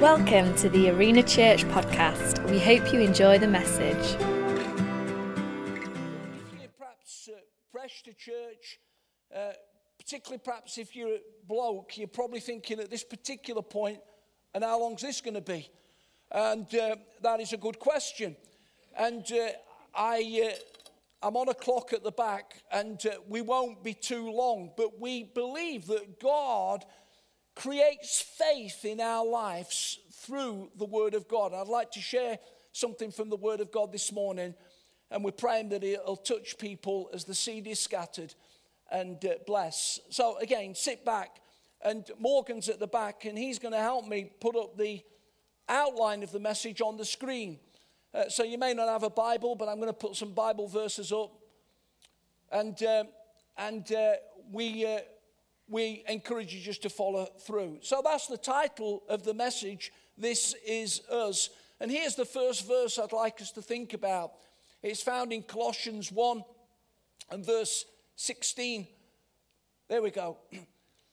Welcome to the Arena Church podcast. We hope you enjoy the message. Perhaps uh, fresh to church, uh, particularly perhaps if you're a bloke, you're probably thinking at this particular point, and how long's this going to be? And uh, that is a good question. And uh, I, uh, I'm on a clock at the back, and uh, we won't be too long, but we believe that God creates faith in our lives through the Word of God. I'd like to share something from the Word of God this morning, and we're praying that it'll touch people as the seed is scattered and uh, bless. So, again, sit back, and Morgan's at the back, and he's going to help me put up the outline of the message on the screen. Uh, so, you may not have a Bible, but I'm going to put some Bible verses up. And, uh, and uh, we uh, we encourage you just to follow through. So that's the title of the message. This is us. And here's the first verse I'd like us to think about. It's found in Colossians 1 and verse 16. There we go.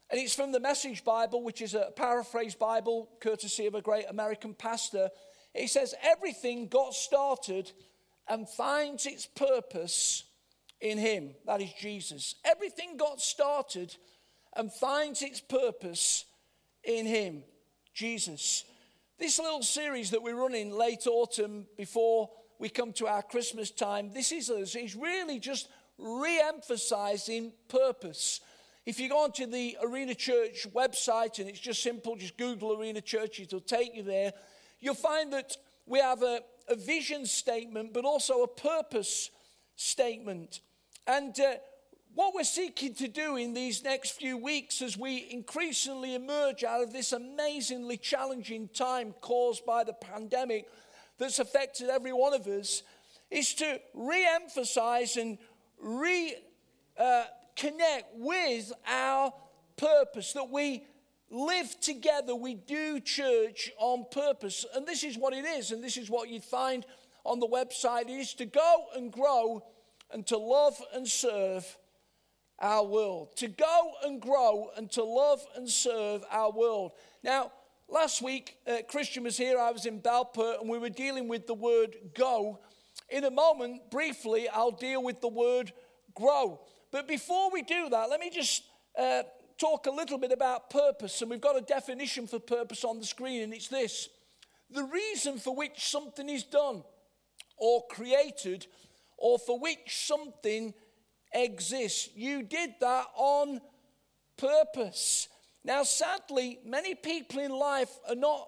And it's from the Message Bible, which is a paraphrase Bible, courtesy of a great American pastor. It says, Everything got started and finds its purpose in Him. That is Jesus. Everything got started and finds its purpose in Him, Jesus. This little series that we're running late autumn before we come to our Christmas time, this is us. Really just re emphasizing purpose. If you go onto the Arena Church website and it's just simple, just Google Arena Church, it'll take you there. You'll find that we have a, a vision statement, but also a purpose statement. And uh, what we're seeking to do in these next few weeks as we increasingly emerge out of this amazingly challenging time caused by the pandemic that's affected every one of us is to re emphasize and re uh, with our purpose, that we live together, we do church on purpose. And this is what it is, and this is what you'd find on the website it is to go and grow and to love and serve our world, to go and grow and to love and serve our world. Now, last week, uh, Christian was here, I was in Belper, and we were dealing with the word go. In a moment, briefly, I'll deal with the word grow. But before we do that, let me just uh, talk a little bit about purpose. And we've got a definition for purpose on the screen, and it's this the reason for which something is done or created, or for which something exists. You did that on purpose. Now, sadly, many people in life are not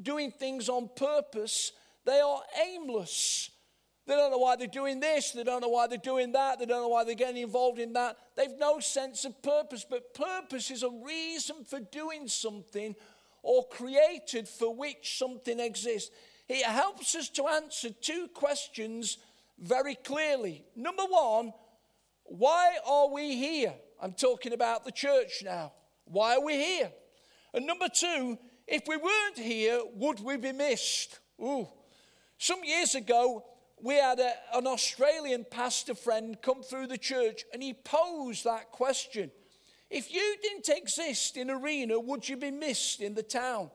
doing things on purpose, they are aimless. They don't know why they're doing this. They don't know why they're doing that. They don't know why they're getting involved in that. They've no sense of purpose. But purpose is a reason for doing something or created for which something exists. It helps us to answer two questions very clearly. Number one, why are we here? I'm talking about the church now. Why are we here? And number two, if we weren't here, would we be missed? Ooh. Some years ago, we had a, an Australian pastor friend come through the church and he posed that question. If you didn't exist in Arena, would you be missed in the town?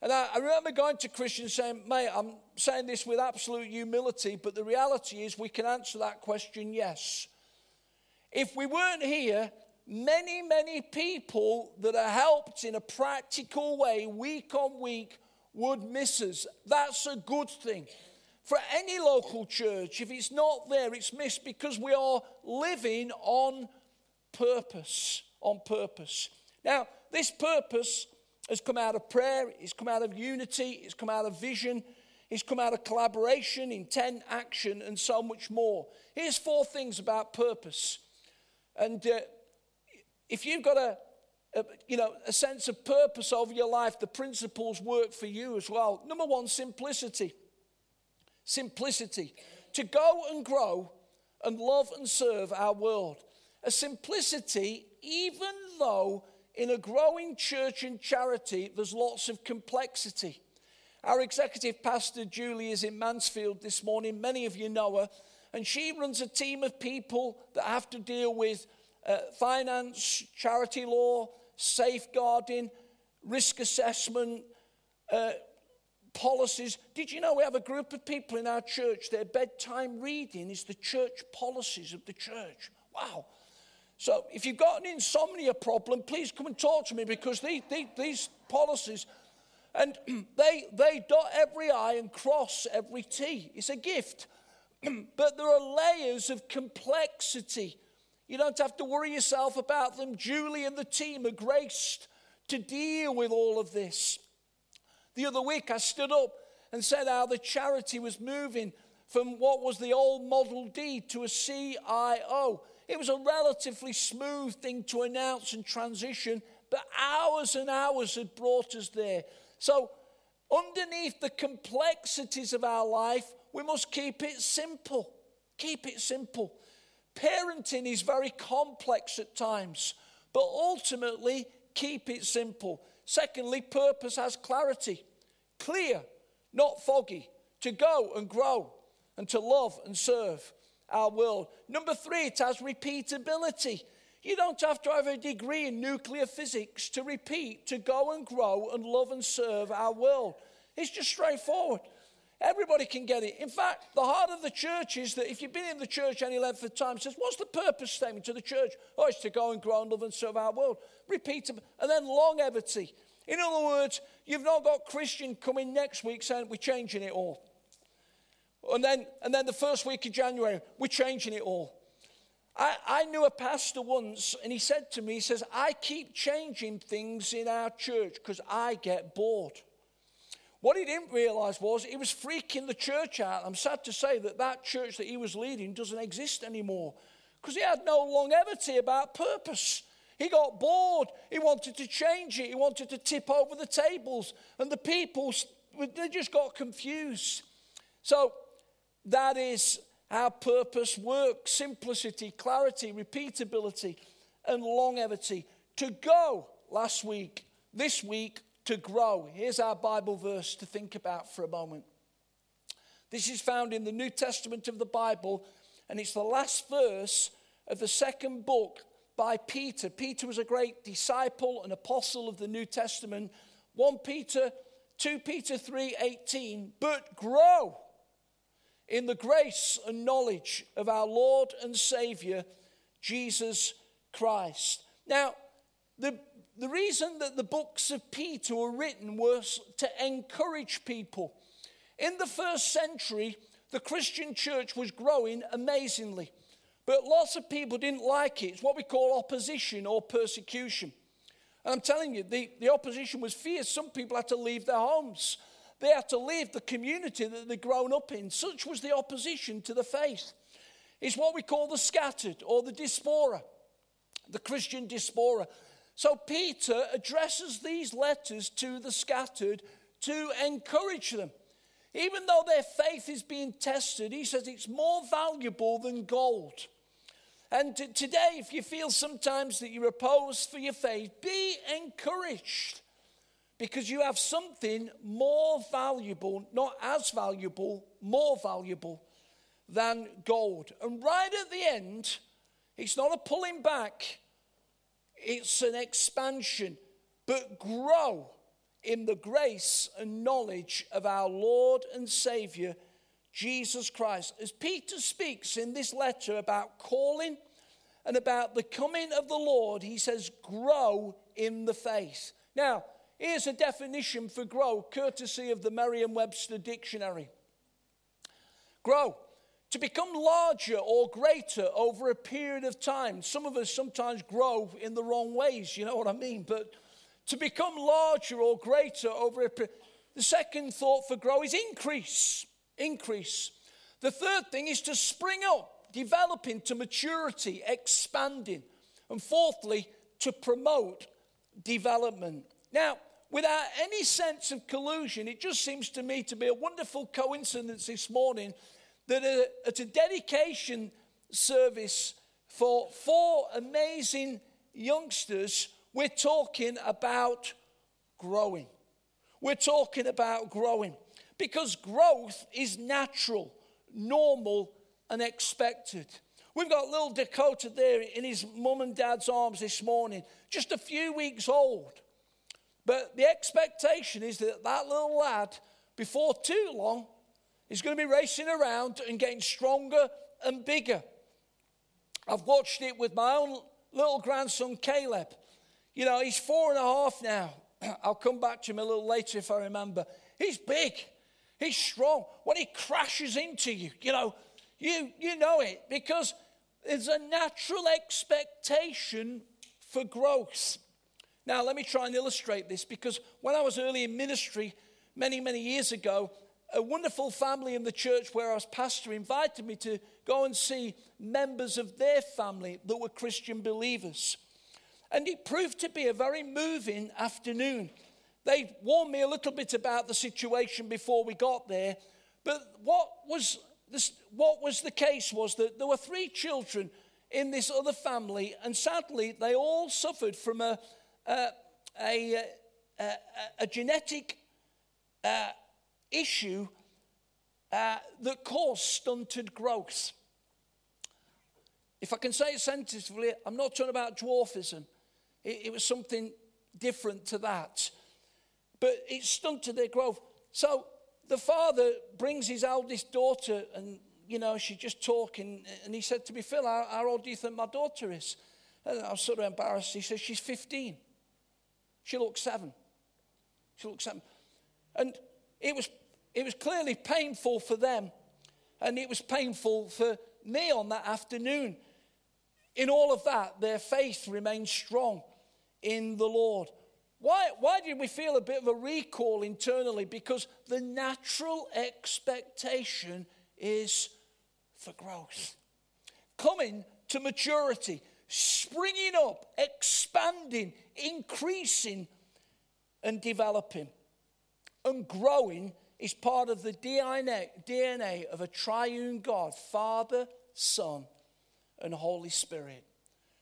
And I, I remember going to Christian saying, mate, I'm saying this with absolute humility, but the reality is we can answer that question yes. If we weren't here, many, many people that are helped in a practical way week on week would miss us. That's a good thing. For any local church, if it's not there, it's missed because we are living on purpose. On purpose. Now, this purpose has come out of prayer, it's come out of unity, it's come out of vision, it's come out of collaboration, intent, action, and so much more. Here's four things about purpose and uh, if you've got a, a, you know, a sense of purpose over your life, the principles work for you as well. Number one, simplicity. Simplicity. To go and grow and love and serve our world. A simplicity, even though in a growing church and charity, there's lots of complexity. Our executive pastor, Julie, is in Mansfield this morning. Many of you know her. And she runs a team of people that have to deal with uh, finance, charity law, safeguarding, risk assessment, uh, policies. Did you know we have a group of people in our church, their bedtime reading is the church policies of the church? Wow. So if you've got an insomnia problem, please come and talk to me because these, these, these policies, and they, they dot every I and cross every T. It's a gift. but there are layers of complexity. You don't have to worry yourself about them. Julie and the team are graced to deal with all of this. The other week, I stood up and said how the charity was moving from what was the old Model D to a CIO. It was a relatively smooth thing to announce and transition, but hours and hours had brought us there. So, underneath the complexities of our life, we must keep it simple. Keep it simple. Parenting is very complex at times, but ultimately, keep it simple. Secondly, purpose has clarity. Clear, not foggy. To go and grow and to love and serve our world. Number three, it has repeatability. You don't have to have a degree in nuclear physics to repeat, to go and grow and love and serve our world. It's just straightforward. Everybody can get it. In fact, the heart of the church is that if you've been in the church any length of time, says, What's the purpose statement to the church? Oh, it's to go and grow and love and serve our world. Repeatable. And then longevity. In other words, you've not got Christian coming next week saying, We're changing it all. And then, and then the first week of January, we're changing it all. I, I knew a pastor once, and he said to me, He says, I keep changing things in our church because I get bored. What he didn't realize was he was freaking the church out. I'm sad to say that that church that he was leading doesn't exist anymore because he had no longevity about purpose. He got bored. He wanted to change it. He wanted to tip over the tables. And the people, they just got confused. So that is how purpose works simplicity, clarity, repeatability, and longevity. To go last week, this week, to grow. Here's our Bible verse to think about for a moment. This is found in the New Testament of the Bible, and it's the last verse of the second book by Peter. Peter was a great disciple and apostle of the New Testament. 1 Peter, 2 Peter 3 18, but grow in the grace and knowledge of our Lord and Savior, Jesus Christ. Now, the the reason that the books of Peter were written was to encourage people. In the first century, the Christian church was growing amazingly, but lots of people didn't like it. It's what we call opposition or persecution. And I'm telling you, the, the opposition was fierce. Some people had to leave their homes, they had to leave the community that they'd grown up in. Such was the opposition to the faith. It's what we call the scattered or the diaspora, the Christian diaspora. So Peter addresses these letters to the scattered to encourage them. Even though their faith is being tested, he says it's more valuable than gold. And t- today, if you feel sometimes that you're opposed for your faith, be encouraged because you have something more valuable, not as valuable, more valuable than gold. And right at the end, it's not a pulling back, it's an expansion, but grow in the grace and knowledge of our Lord and Savior, Jesus Christ. As Peter speaks in this letter about calling and about the coming of the Lord, he says, grow in the faith. Now, here's a definition for grow, courtesy of the Merriam Webster Dictionary. Grow to become larger or greater over a period of time. Some of us sometimes grow in the wrong ways, you know what I mean? But to become larger or greater over a period. The second thought for grow is increase. Increase. The third thing is to spring up, developing to maturity, expanding. And fourthly, to promote development. Now, without any sense of collusion, it just seems to me to be a wonderful coincidence this morning that at a dedication service for four amazing youngsters, we're talking about growing. We're talking about growing because growth is natural, normal, and expected. We've got little Dakota there in his mum and dad's arms this morning, just a few weeks old. But the expectation is that that little lad, before too long, is going to be racing around and getting stronger and bigger. I've watched it with my own little grandson, Caleb. You know, he's four and a half now. I'll come back to him a little later if I remember. He's big, he's strong. When he crashes into you, you know, you, you know it because there's a natural expectation for growth. Now, let me try and illustrate this because when I was early in ministry, many, many years ago, a wonderful family in the church where I was pastor invited me to go and see members of their family that were Christian believers. And it proved to be a very moving afternoon. They warned me a little bit about the situation before we got there, but what was, this, what was the case was that there were three children in this other family, and sadly, they all suffered from a, a, a, a, a genetic uh, issue uh, that caused stunted growth. If I can say it sensitively, I'm not talking about dwarfism. It, it was something different to that. But it stunted their growth. So the father brings his eldest daughter, and you know, she's just talking, and he said to me, Phil, how, how old do you think my daughter is? And I was sort of embarrassed. He says, She's 15. She looks seven. She looks seven. And it was, it was clearly painful for them, and it was painful for me on that afternoon. In all of that, their faith remained strong in the Lord. Why, why did we feel a bit of a recall internally? Because the natural expectation is for growth. Coming to maturity, springing up, expanding, increasing, and developing. And growing is part of the DNA, DNA of a triune God, Father, Son, and Holy Spirit.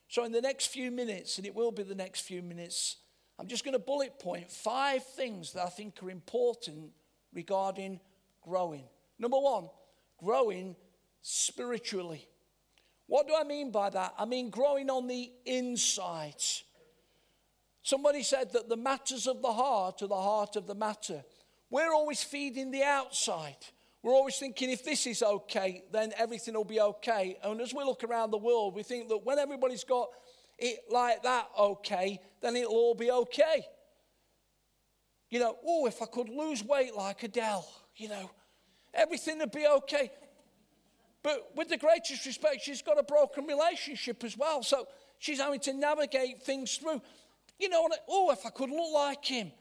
So, in the next few minutes, and it will be the next few minutes, I'm just going to bullet point five things that I think are important regarding growing. Number one, growing spiritually. What do I mean by that? I mean growing on the inside. Somebody said that the matters of the heart are the heart of the matter. We're always feeding the outside. We're always thinking if this is okay, then everything will be okay. And as we look around the world, we think that when everybody's got it like that okay, then it'll all be okay. You know, oh, if I could lose weight like Adele, you know, everything would be okay. But with the greatest respect, she's got a broken relationship as well. So she's having to navigate things through. You know, oh, if I could look like him.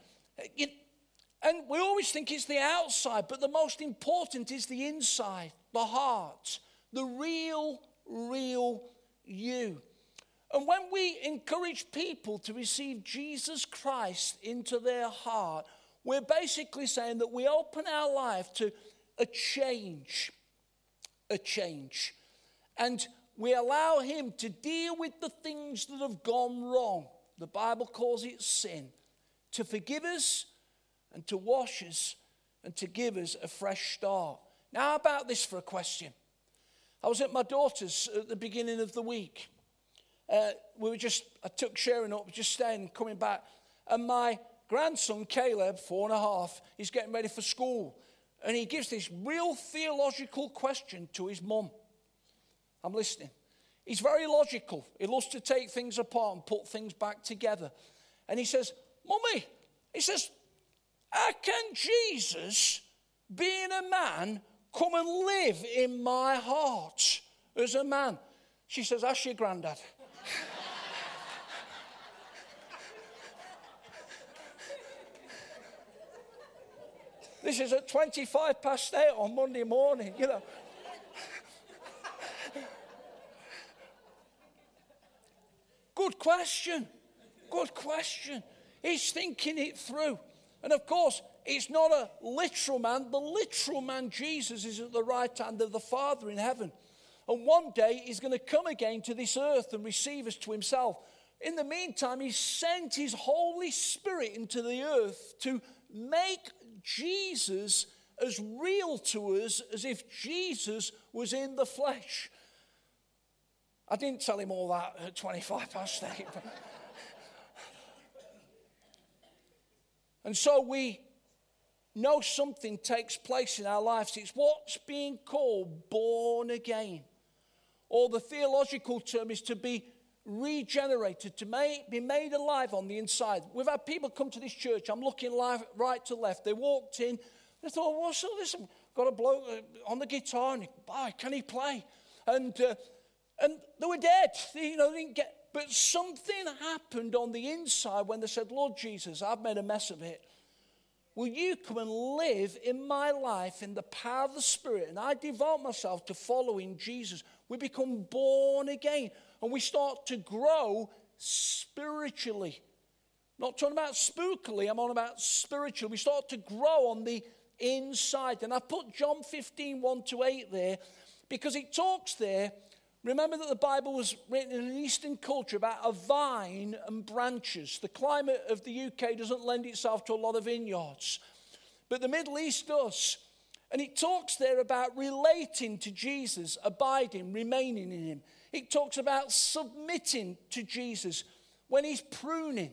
You, and we always think it's the outside, but the most important is the inside, the heart, the real, real you. And when we encourage people to receive Jesus Christ into their heart, we're basically saying that we open our life to a change, a change. And we allow Him to deal with the things that have gone wrong. The Bible calls it sin, to forgive us and to wash us and to give us a fresh start. Now, about this for a question? I was at my daughter's at the beginning of the week. Uh, we were just, I took Sharon up, just staying, coming back. And my grandson, Caleb, four and a half, he's getting ready for school. And he gives this real theological question to his mum. I'm listening. He's very logical. He loves to take things apart and put things back together. And he says, Mummy, he says, how can Jesus, being a man, come and live in my heart as a man? She says, Ask your granddad. this is at 25 past 8 on Monday morning, you know. Good question. Good question. He's thinking it through. And of course, it's not a literal man. The literal man, Jesus, is at the right hand of the Father in heaven. And one day he's going to come again to this earth and receive us to himself. In the meantime, he sent his Holy Spirit into the earth to make Jesus as real to us as if Jesus was in the flesh. I didn't tell him all that at 25 past 8. And so we know something takes place in our lives. It's what's being called born again. Or the theological term is to be regenerated, to make, be made alive on the inside. We've had people come to this church. I'm looking live, right to left. They walked in. They thought, what's all this? Got a bloke uh, on the guitar, and boy, can he play? And, uh, and they were dead. They, you know, they didn't get, but something happened on the inside when they said, Lord Jesus, I've made a mess of it. Will you come and live in my life in the power of the Spirit? And I devote myself to following Jesus. We become born again and we start to grow spiritually. Not talking about spookily, I'm on about spiritually. We start to grow on the inside. And I put John 15, 1 to 8 there because it talks there Remember that the Bible was written in an Eastern culture about a vine and branches. The climate of the UK doesn't lend itself to a lot of vineyards, but the Middle East does. And it talks there about relating to Jesus, abiding, remaining in Him. It talks about submitting to Jesus when He's pruning.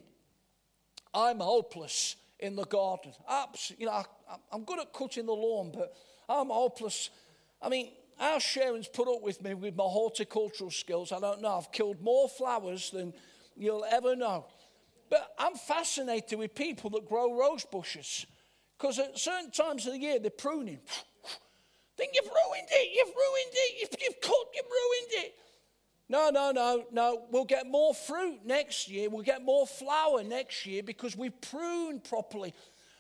I'm hopeless in the garden. Absolutely, you know, I, I'm good at cutting the lawn, but I'm hopeless. I mean, our Sharon's put up with me with my horticultural skills. I don't know. I've killed more flowers than you'll ever know. But I'm fascinated with people that grow rose bushes because at certain times of the year they're pruning. Then you've ruined it, you've ruined it, you've, you've cut, you've ruined it. No, no, no, no. We'll get more fruit next year. We'll get more flower next year because we prune properly.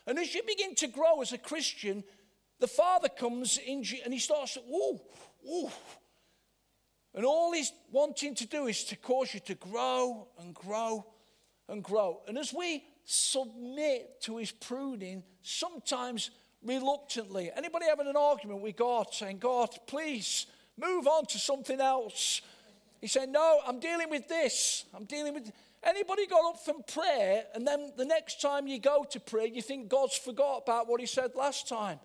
And as you begin to grow as a Christian, the father comes in and he starts, ooh, ooh. And all he's wanting to do is to cause you to grow and grow and grow. And as we submit to his pruning, sometimes reluctantly, anybody having an argument with God saying, God, please move on to something else? He said, No, I'm dealing with this. I'm dealing with. Anybody got up from prayer and then the next time you go to pray, you think God's forgot about what he said last time?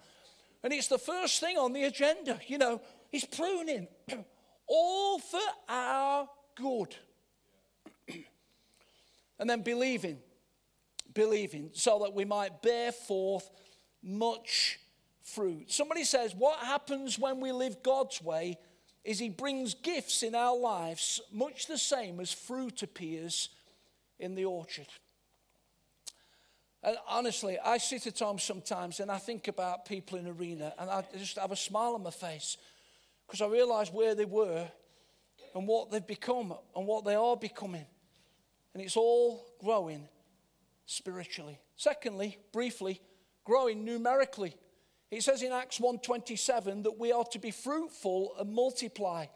And it's the first thing on the agenda. You know, he's pruning, all for our good. and then believing, believing, so that we might bear forth much fruit. Somebody says, What happens when we live God's way is He brings gifts in our lives, much the same as fruit appears in the orchard. And honestly, I sit at home sometimes and I think about people in arena and I just have a smile on my face because I realize where they were and what they've become and what they are becoming. And it's all growing spiritually. Secondly, briefly, growing numerically. It says in Acts 1:27 that we are to be fruitful and multiply.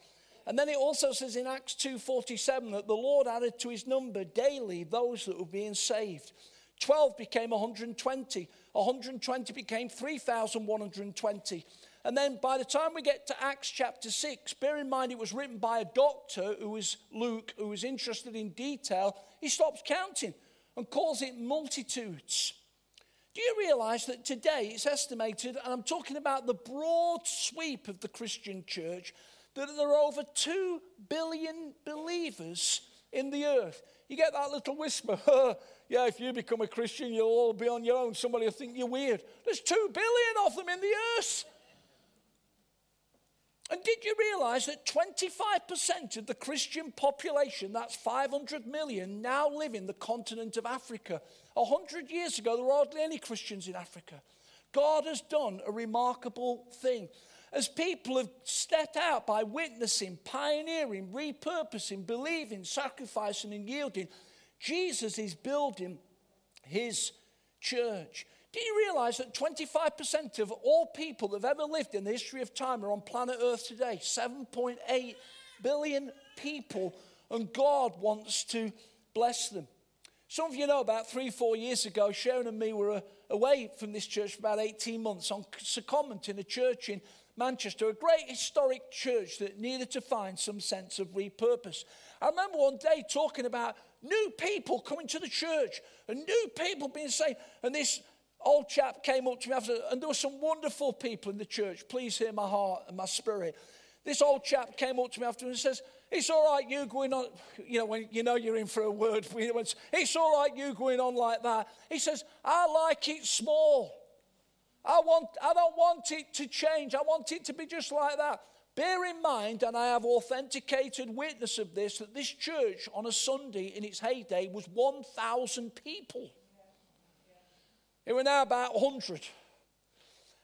And then it also says in Acts 2:47 that the Lord added to his number daily those that were being saved. 12 became 120. 120 became 3,120. And then by the time we get to Acts chapter 6, bear in mind it was written by a doctor who was Luke, who was interested in detail, he stops counting and calls it multitudes. Do you realize that today it's estimated, and I'm talking about the broad sweep of the Christian church, that there are over 2 billion believers in the earth? You get that little whisper, yeah, if you become a Christian, you'll all be on your own. Somebody will think you're weird. There's two billion of them in the earth. And did you realize that 25% of the Christian population, that's 500 million, now live in the continent of Africa? A hundred years ago, there were hardly any Christians in Africa. God has done a remarkable thing. As people have stepped out by witnessing, pioneering, repurposing, believing, sacrificing, and yielding, Jesus is building his church. Do you realize that 25% of all people that have ever lived in the history of time are on planet Earth today? 7.8 billion people, and God wants to bless them. Some of you know about three, four years ago, Sharon and me were uh, away from this church for about 18 months on secondment in a church in Manchester, a great historic church that needed to find some sense of repurpose. I remember one day talking about new people coming to the church and new people being saved. And this old chap came up to me after, and there were some wonderful people in the church. Please hear my heart and my spirit. This old chap came up to me after and says, it's all right you going on, you know, when you know you're in for a word, it's all right you going on like that. He says, I like it small. I, want, I don't want it to change. I want it to be just like that. Bear in mind, and I have authenticated witness of this, that this church on a Sunday in its heyday was 1,000 people. It were now about 100.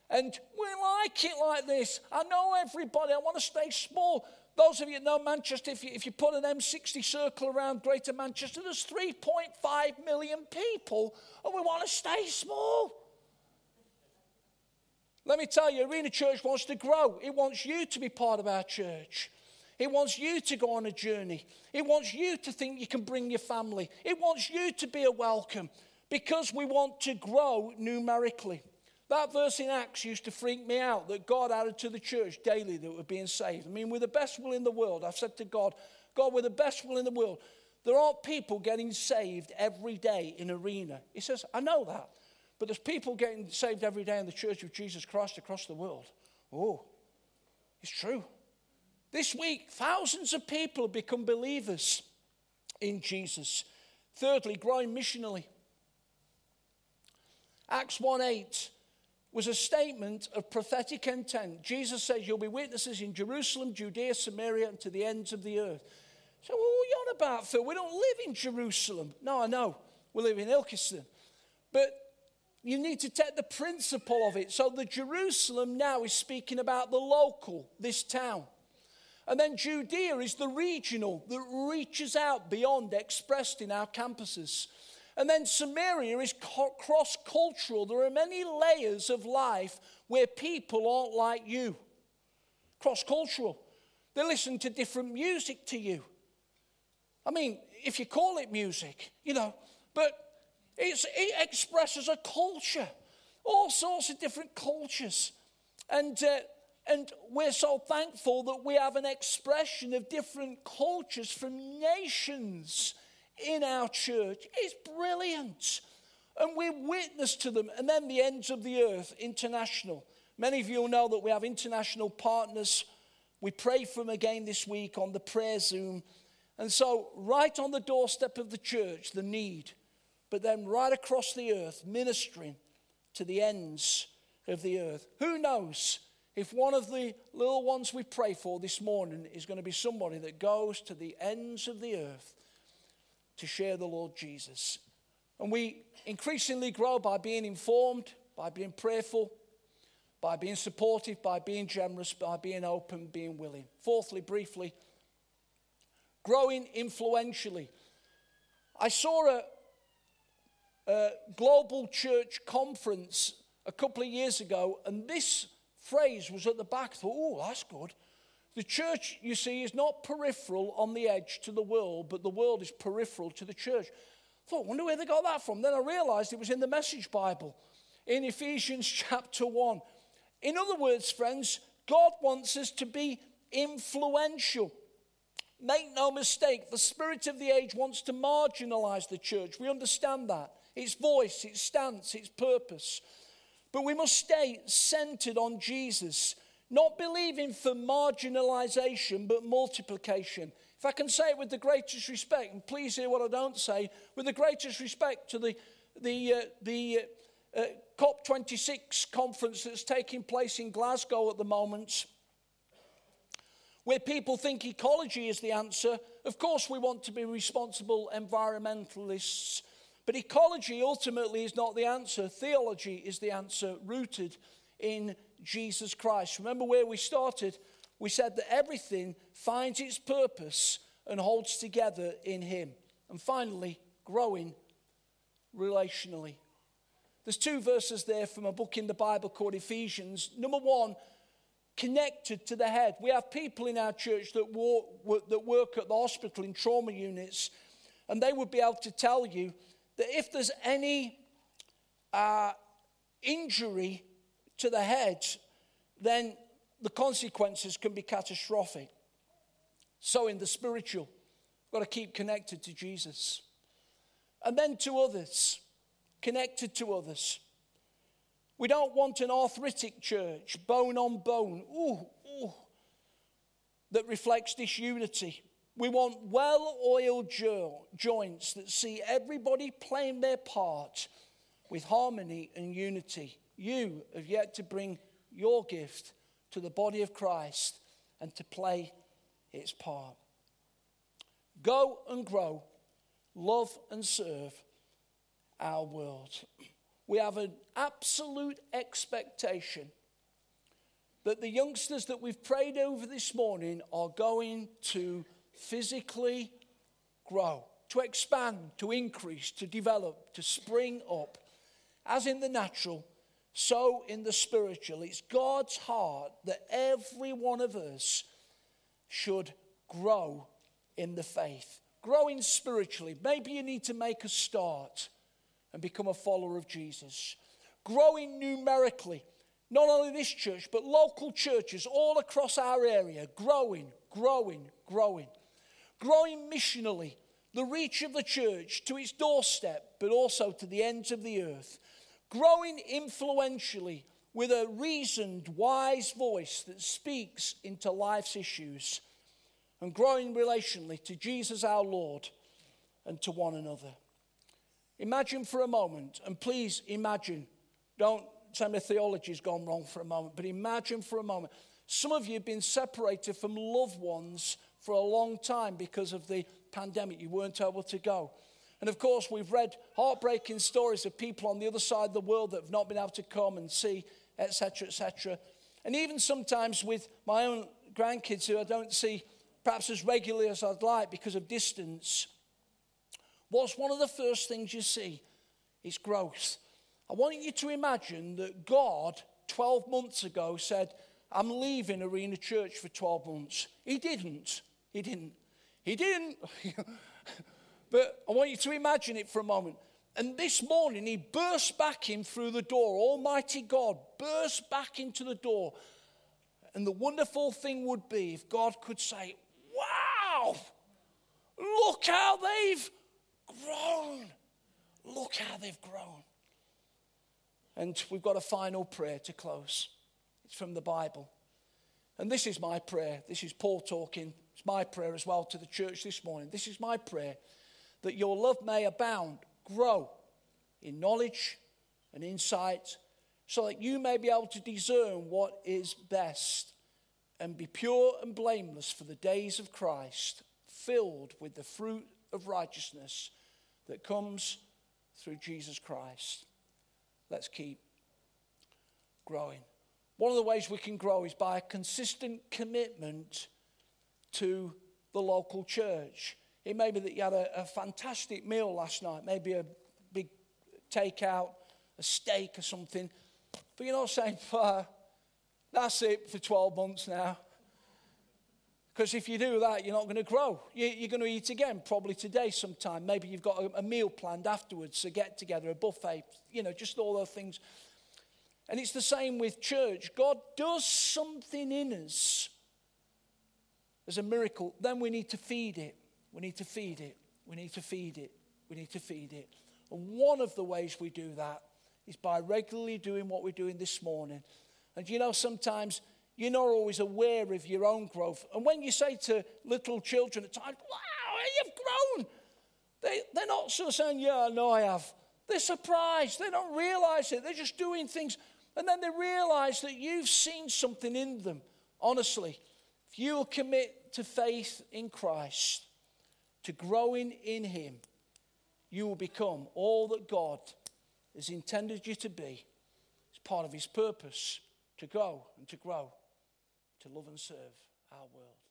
And we like it like this. I know everybody, I want to stay small. Those of you that know Manchester, if you, if you put an M60 circle around Greater Manchester, there's 3.5 million people, and we want to stay small. Let me tell you, Arena Church wants to grow. It wants you to be part of our church. It wants you to go on a journey. It wants you to think you can bring your family. It wants you to be a welcome because we want to grow numerically. That verse in Acts used to freak me out that God added to the church daily that were being saved. I mean, with the best will in the world, I've said to God, God, with the best will in the world, there aren't people getting saved every day in Arena. He says, I know that. But there's people getting saved every day in the church of Jesus Christ across the world. Oh, it's true. This week, thousands of people have become believers in Jesus. Thirdly, growing missionally. Acts 1 8 was a statement of prophetic intent. Jesus says, You'll be witnesses in Jerusalem, Judea, Samaria, and to the ends of the earth. So, what are you on about, Phil? We don't live in Jerusalem. No, I know. We live in Ilkeston. But you need to take the principle of it. So the Jerusalem now is speaking about the local, this town. And then Judea is the regional that reaches out beyond, expressed in our campuses. And then Samaria is cross cultural. There are many layers of life where people aren't like you. Cross cultural. They listen to different music to you. I mean, if you call it music, you know, but it's, it expresses a culture, all sorts of different cultures. And, uh, and we're so thankful that we have an expression of different cultures from nations in our church. It's brilliant. And we witness to them. And then the ends of the earth, international. Many of you know that we have international partners. We pray for them again this week on the prayer Zoom. And so, right on the doorstep of the church, the need but then right across the earth, ministering to the ends of the earth. Who knows if one of the little ones we pray for this morning is going to be somebody that goes to the ends of the earth to share the Lord Jesus. And we increasingly grow by being informed, by being prayerful, by being supportive, by being generous, by being open, being willing. Fourthly, briefly, growing influentially. I saw a, global church conference a couple of years ago, and this phrase was at the back. I thought, oh, that's good. The church, you see, is not peripheral on the edge to the world, but the world is peripheral to the church. I thought, I wonder where they got that from. Then I realized it was in the Message Bible, in Ephesians chapter 1. In other words, friends, God wants us to be influential. Make no mistake, the spirit of the age wants to marginalize the church. We understand that its voice, its stance, its purpose. But we must stay centered on Jesus, not believing for marginalization, but multiplication. If I can say it with the greatest respect, and please hear what I don't say, with the greatest respect to the, the, uh, the uh, uh, COP26 conference that's taking place in Glasgow at the moment, where people think ecology is the answer. Of course, we want to be responsible environmentalists but ecology ultimately is not the answer. Theology is the answer, rooted in Jesus Christ. Remember where we started? We said that everything finds its purpose and holds together in Him. And finally, growing relationally. There's two verses there from a book in the Bible called Ephesians. Number one, connected to the head. We have people in our church that work, that work at the hospital in trauma units, and they would be able to tell you that if there's any uh, injury to the head, then the consequences can be catastrophic. So, in the spiritual, we've got to keep connected to Jesus. And then to others, connected to others. We don't want an arthritic church, bone on bone, ooh, ooh, that reflects disunity. We want well oiled jo- joints that see everybody playing their part with harmony and unity. You have yet to bring your gift to the body of Christ and to play its part. Go and grow, love and serve our world. We have an absolute expectation that the youngsters that we've prayed over this morning are going to physically grow, to expand, to increase, to develop, to spring up, as in the natural, so in the spiritual. It's God's heart that every one of us should grow in the faith, growing spiritually. Maybe you need to make a start and become a follower of Jesus. Growing numerically, not only this church, but local churches all across our area, growing, growing, growing. Growing missionally, the reach of the church to its doorstep, but also to the ends of the earth. Growing influentially with a reasoned, wise voice that speaks into life's issues. And growing relationally to Jesus our Lord and to one another. Imagine for a moment, and please imagine, don't tell me theology's gone wrong for a moment, but imagine for a moment. Some of you have been separated from loved ones for a long time because of the pandemic. You weren't able to go. And of course, we've read heartbreaking stories of people on the other side of the world that have not been able to come and see, etc., etc. And even sometimes with my own grandkids who I don't see perhaps as regularly as I'd like because of distance, what's one of the first things you see is growth. I want you to imagine that God, 12 months ago, said, I'm leaving Arena Church for 12 months. He didn't. He didn't. He didn't. but I want you to imagine it for a moment. And this morning, he burst back in through the door. Almighty God burst back into the door. And the wonderful thing would be if God could say, Wow, look how they've grown. Look how they've grown. And we've got a final prayer to close. It's from the Bible. And this is my prayer. This is Paul talking. It's my prayer as well to the church this morning. This is my prayer that your love may abound, grow in knowledge and insight, so that you may be able to discern what is best and be pure and blameless for the days of Christ, filled with the fruit of righteousness that comes through Jesus Christ. Let's keep growing. One of the ways we can grow is by a consistent commitment to the local church. It may be that you had a, a fantastic meal last night, maybe a big takeout, a steak or something, but you're not saying, that's it for 12 months now. Because if you do that, you're not going to grow. You're going to eat again, probably today sometime. Maybe you've got a meal planned afterwards, a get together, a buffet, you know, just all those things. And it's the same with church. God does something in us as a miracle. Then we need to feed it. We need to feed it. We need to feed it. We need to feed it. And one of the ways we do that is by regularly doing what we're doing this morning. And you know, sometimes you're not always aware of your own growth. And when you say to little children at times, wow, you've grown, they, they're not of saying, yeah, no, I have. They're surprised. They don't realize it. They're just doing things. And then they realize that you've seen something in them. Honestly, if you will commit to faith in Christ, to growing in Him, you will become all that God has intended you to be. It's part of His purpose to go and to grow to love and serve our world.